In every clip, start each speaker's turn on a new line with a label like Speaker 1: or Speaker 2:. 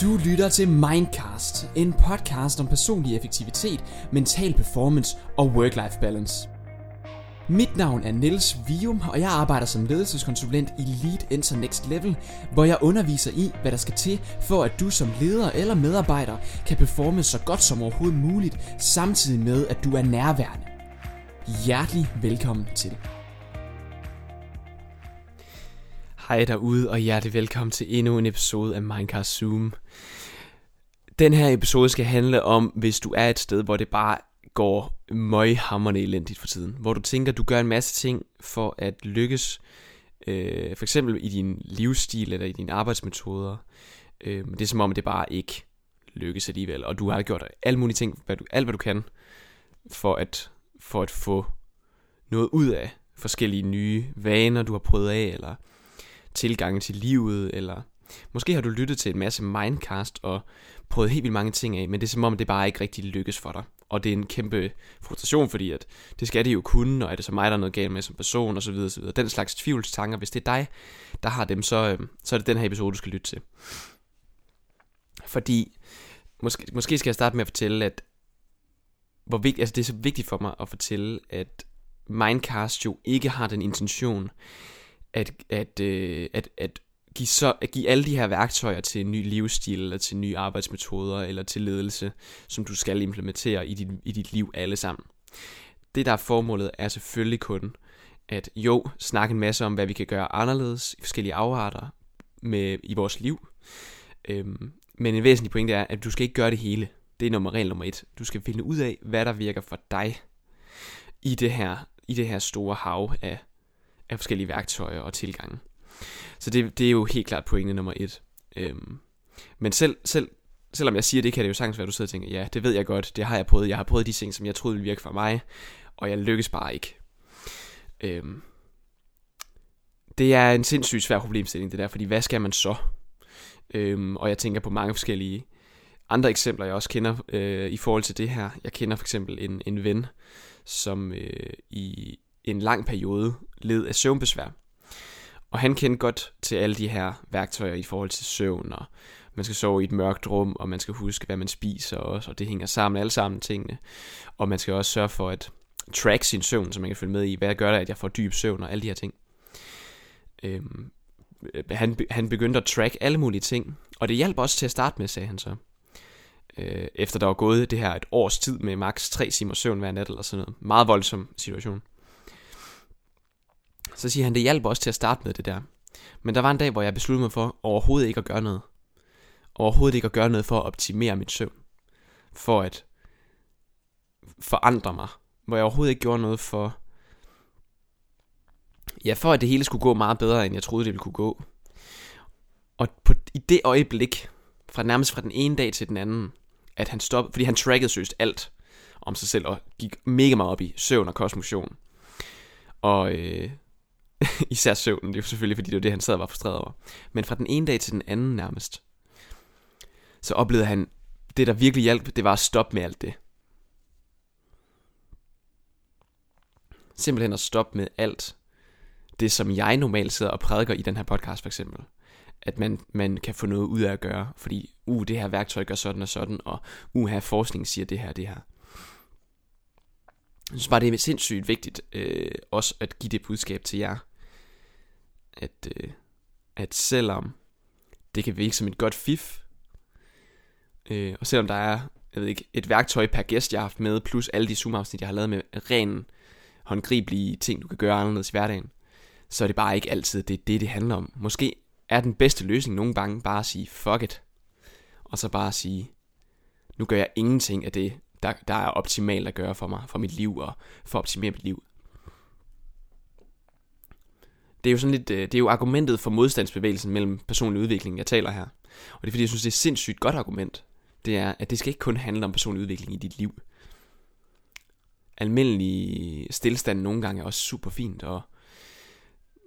Speaker 1: Du lytter til Mindcast, en podcast om personlig effektivitet, mental performance og work-life balance. Mit navn er Niels Vium, og jeg arbejder som ledelseskonsulent i Lead Enter Next Level, hvor jeg underviser i, hvad der skal til, for at du som leder eller medarbejder kan performe så godt som overhovedet muligt, samtidig med, at du er nærværende. Hjertelig velkommen til. Hej derude, og hjertelig velkommen til endnu en episode af Minecraft Zoom. Den her episode skal handle om, hvis du er et sted, hvor det bare går møghammerende elendigt for tiden. Hvor du tænker, du gør en masse ting for at lykkes, øh, for eksempel i din livsstil eller i dine arbejdsmetoder. Øh, men det er som om, det bare ikke lykkes alligevel. Og du har gjort alle mulige ting, hvad du, alt hvad du kan, for at, for at få noget ud af forskellige nye vaner, du har prøvet af, eller tilgange til livet, eller måske har du lyttet til en masse Mindcast og prøvet helt vildt mange ting af, men det er som om, det bare ikke rigtig lykkes for dig. Og det er en kæmpe frustration, fordi at det skal det jo kunne, og er det så mig, der er noget galt med som person, osv. osv. Den slags tvivlstanker, hvis det er dig, der har dem, så, øhm, så er det den her episode, du skal lytte til. Fordi, måske, måske skal jeg starte med at fortælle, at hvor vigtigt, altså det er så vigtigt for mig at fortælle, at Mindcast jo ikke har den intention, at, at, øh, at, at, give så, at give alle de her værktøjer til en ny livsstil, eller til nye arbejdsmetoder, eller til ledelse, som du skal implementere i dit, i dit liv alle sammen. Det der er formålet er selvfølgelig kun, at jo, snakke en masse om, hvad vi kan gøre anderledes i forskellige afarter med, i vores liv. Øhm, men en væsentlig pointe er, at du skal ikke gøre det hele. Det er nummer regel nummer et. Du skal finde ud af, hvad der virker for dig i det her, i det her store hav af af forskellige værktøjer og tilgange. Så det, det er jo helt klart pointe nummer et. Øhm, men selv, selv, selvom jeg siger det, kan det jo sagtens være, at du sidder og tænker, ja, det ved jeg godt, det har jeg prøvet. Jeg har prøvet de ting, som jeg troede ville virke for mig, og jeg lykkes bare ikke. Øhm, det er en sindssygt svær problemstilling, det der, fordi hvad skal man så? Øhm, og jeg tænker på mange forskellige andre eksempler, jeg også kender øh, i forhold til det her. Jeg kender for eksempel en, en ven, som øh, i en lang periode led af søvnbesvær. Og han kendte godt til alle de her værktøjer i forhold til søvn, og man skal sove i et mørkt rum, og man skal huske, hvad man spiser også, og det hænger sammen, alle sammen tingene. Og man skal også sørge for at track sin søvn, så man kan følge med i, hvad gør det, at jeg får dyb søvn, og alle de her ting. Øhm, øh, han, han begyndte at track alle mulige ting, og det hjalp også til at starte med, sagde han så. Øh, efter der var gået det her et års tid med maks 3 timer søvn hver nat, eller sådan noget. Meget voldsom situation. Så siger han, det hjalp også til at starte med det der. Men der var en dag, hvor jeg besluttede mig for overhovedet ikke at gøre noget. Overhovedet ikke at gøre noget for at optimere mit søvn. For at forandre mig. Hvor jeg overhovedet ikke gjorde noget for... Ja, for at det hele skulle gå meget bedre, end jeg troede, det ville kunne gå. Og på, i det øjeblik, fra nærmest fra den ene dag til den anden, at han stoppede, fordi han trackede søst alt om sig selv, og gik mega meget op i søvn og kosmotion. Og øh, Især søvnen, det er jo selvfølgelig, fordi det var det, han sad og var frustreret over. Men fra den ene dag til den anden nærmest, så oplevede han, det der virkelig hjalp, det var at stoppe med alt det. Simpelthen at stoppe med alt det, som jeg normalt sidder og prædiker i den her podcast for eksempel. At man, man kan få noget ud af at gøre, fordi, uh, det her værktøj gør sådan og sådan, og uh, her forskning siger det her det her. Jeg synes bare, det er sindssygt vigtigt øh, også at give det budskab til jer, at, øh, at selvom det kan virke som et godt fif, øh, og selvom der er jeg ved ikke, et værktøj per gæst, jeg har haft med, plus alle de Zoom-afsnit, jeg har lavet med ren håndgribelige ting, du kan gøre anderledes i hverdagen, så er det bare ikke altid det, det, det handler om. Måske er den bedste løsning nogle gange bare at sige, fuck it, og så bare sige, nu gør jeg ingenting af det, der, der er optimalt at gøre for mig, for mit liv og for at optimere mit liv det er jo sådan lidt, øh, det er jo argumentet for modstandsbevægelsen mellem personlig udvikling, jeg taler her. Og det er fordi, jeg synes, det er et sindssygt godt argument. Det er, at det skal ikke kun handle om personlig udvikling i dit liv. Almindelig stillstand nogle gange er også super fint, og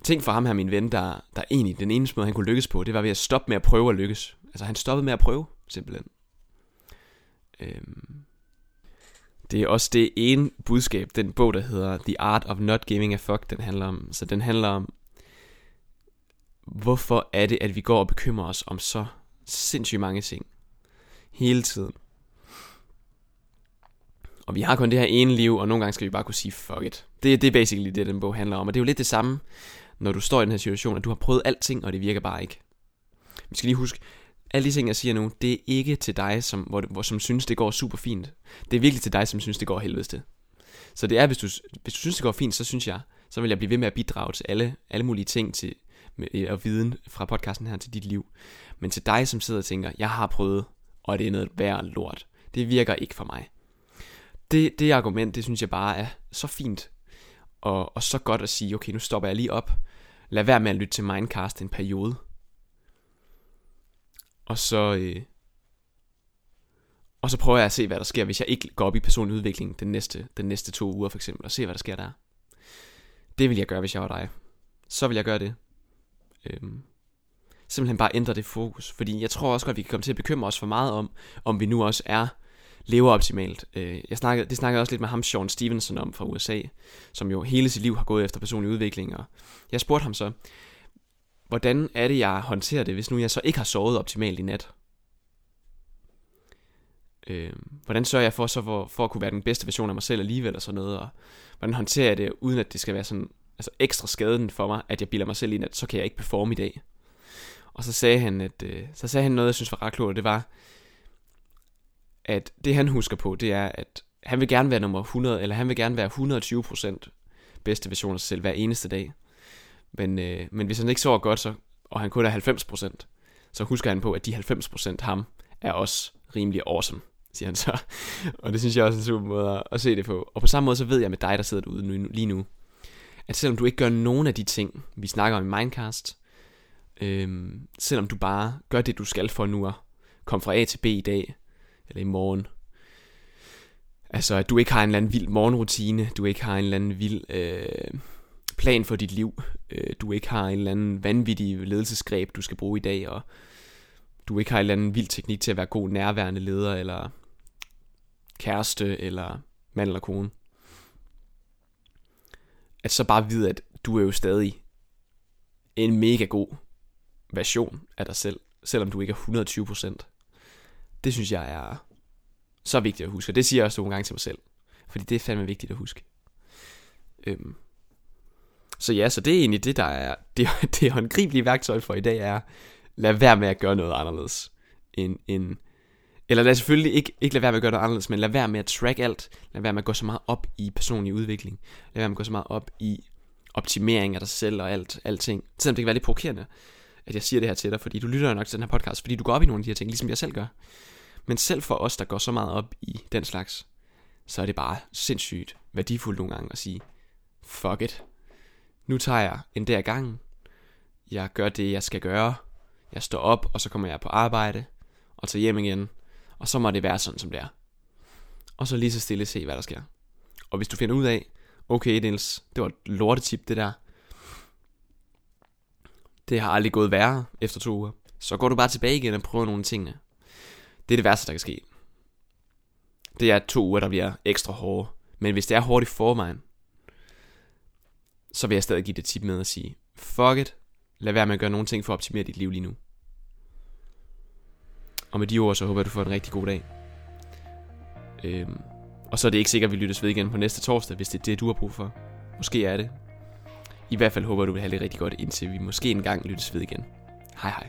Speaker 1: tænk for ham her, min ven, der, der egentlig den eneste måde, han kunne lykkes på, det var ved at stoppe med at prøve at lykkes. Altså han stoppede med at prøve, simpelthen. Øhm. Det er også det ene budskab, den bog, der hedder The Art of Not Giving a Fuck, den handler om. Så den handler om hvorfor er det, at vi går og bekymrer os om så sindssygt mange ting. Hele tiden. Og vi har kun det her ene liv, og nogle gange skal vi bare kunne sige, fuck it. Det, det er basically det, den bog handler om. Og det er jo lidt det samme, når du står i den her situation, at du har prøvet alting, og det virker bare ikke. Vi skal lige huske, alle de ting, jeg siger nu, det er ikke til dig, som, hvor, hvor, som synes, det går super fint. Det er virkelig til dig, som synes, det går helvedes til. Så det er, hvis du, hvis du synes, det går fint, så synes jeg, så vil jeg blive ved med at bidrage til alle, alle mulige ting til, med, øh, og viden fra podcasten her til dit liv. Men til dig, som sidder og tænker, jeg har prøvet, og det er noget værd lort. Det virker ikke for mig. Det, det argument, det synes jeg bare er så fint, og, og så godt at sige, okay, nu stopper jeg lige op. Lad være med at lytte til Mindcast en periode. Og så, øh, og så prøver jeg at se, hvad der sker, hvis jeg ikke går op i personlig udvikling den næste, den næste to uger for eksempel, og se, hvad der sker der. Det vil jeg gøre, hvis jeg var dig. Så vil jeg gøre det. Øhm, simpelthen bare ændre det fokus. Fordi jeg tror også godt, at vi kan komme til at bekymre os for meget om, om vi nu også er lever optimalt. Øh, jeg snakkede, det snakkede også lidt med ham, Sean Stevenson, om fra USA, som jo hele sit liv har gået efter personlig udvikling. Og jeg spurgte ham så, hvordan er det, jeg håndterer det, hvis nu jeg så ikke har sovet optimalt i nat? Øh, hvordan sørger jeg for så for, for at kunne være den bedste version af mig selv alligevel og sådan noget, og hvordan håndterer jeg det, uden at det skal være sådan altså ekstra skaden for mig, at jeg bilder mig selv ind, at så kan jeg ikke performe i dag. Og så sagde han, at, øh, så sagde han noget, jeg synes var ret klogt, og det var, at det han husker på, det er, at han vil gerne være nummer 100, eller han vil gerne være 120% bedste version af sig selv hver eneste dag. Men, øh, men hvis han ikke sover godt, så, og han kun er 90%, så husker han på, at de 90% ham er også rimelig awesome, siger han så. og det synes jeg også er en super måde at se det på. Og på samme måde så ved jeg med dig, der sidder derude nu, lige nu, at selvom du ikke gør nogen af de ting, vi snakker om i Mindcast, øhm, selvom du bare gør det, du skal for nu at komme fra A til B i dag, eller i morgen, altså at du ikke har en eller anden vild morgenrutine, du ikke har en eller anden vild øh, plan for dit liv, øh, du ikke har en eller anden vanvittig ledelsesgreb, du skal bruge i dag, og du ikke har en eller anden vild teknik til at være god nærværende leder, eller kæreste, eller mand eller kone at så bare vide, at du er jo stadig en mega god version af dig selv, selvom du ikke er 120%. Det synes jeg er så vigtigt at huske, og det siger jeg også nogle gange til mig selv, fordi det er fandme vigtigt at huske. Øhm. Så ja, så det er egentlig det, der er det, det håndgribelige værktøj for i dag, er lad være med at gøre noget anderledes end, end eller lad selvfølgelig ikke, ikke lade være med at gøre det anderledes, men lad være med at track alt. Lad være med at gå så meget op i personlig udvikling. Lad være med at gå så meget op i optimering af dig selv og alt, alting. Selvom det kan være lidt provokerende, at jeg siger det her til dig, fordi du lytter nok til den her podcast, fordi du går op i nogle af de her ting, ligesom jeg selv gør. Men selv for os, der går så meget op i den slags, så er det bare sindssygt værdifuldt nogle gange at sige, fuck it. Nu tager jeg en der gang. Jeg gør det, jeg skal gøre. Jeg står op, og så kommer jeg på arbejde, og tager hjem igen, og så må det være sådan, som det er. Og så lige så stille se, hvad der sker. Og hvis du finder ud af, okay Niels, det var et lortetip det der. Det har aldrig gået værre efter to uger. Så går du bare tilbage igen og prøver nogle ting. Det er det værste, der kan ske. Det er to uger, der bliver ekstra hårde. Men hvis det er hårdt i forvejen, så vil jeg stadig give det tip med at sige, fuck it, lad være med at gøre nogle ting for at optimere dit liv lige nu. Og med de ord, så håber jeg, du får en rigtig god dag. Øhm, og så er det ikke sikkert, at vi lyttes ved igen på næste torsdag, hvis det er det, du har brug for. Måske er det. I hvert fald håber jeg, du vil have det rigtig godt, indtil vi måske engang lyttes ved igen. Hej hej.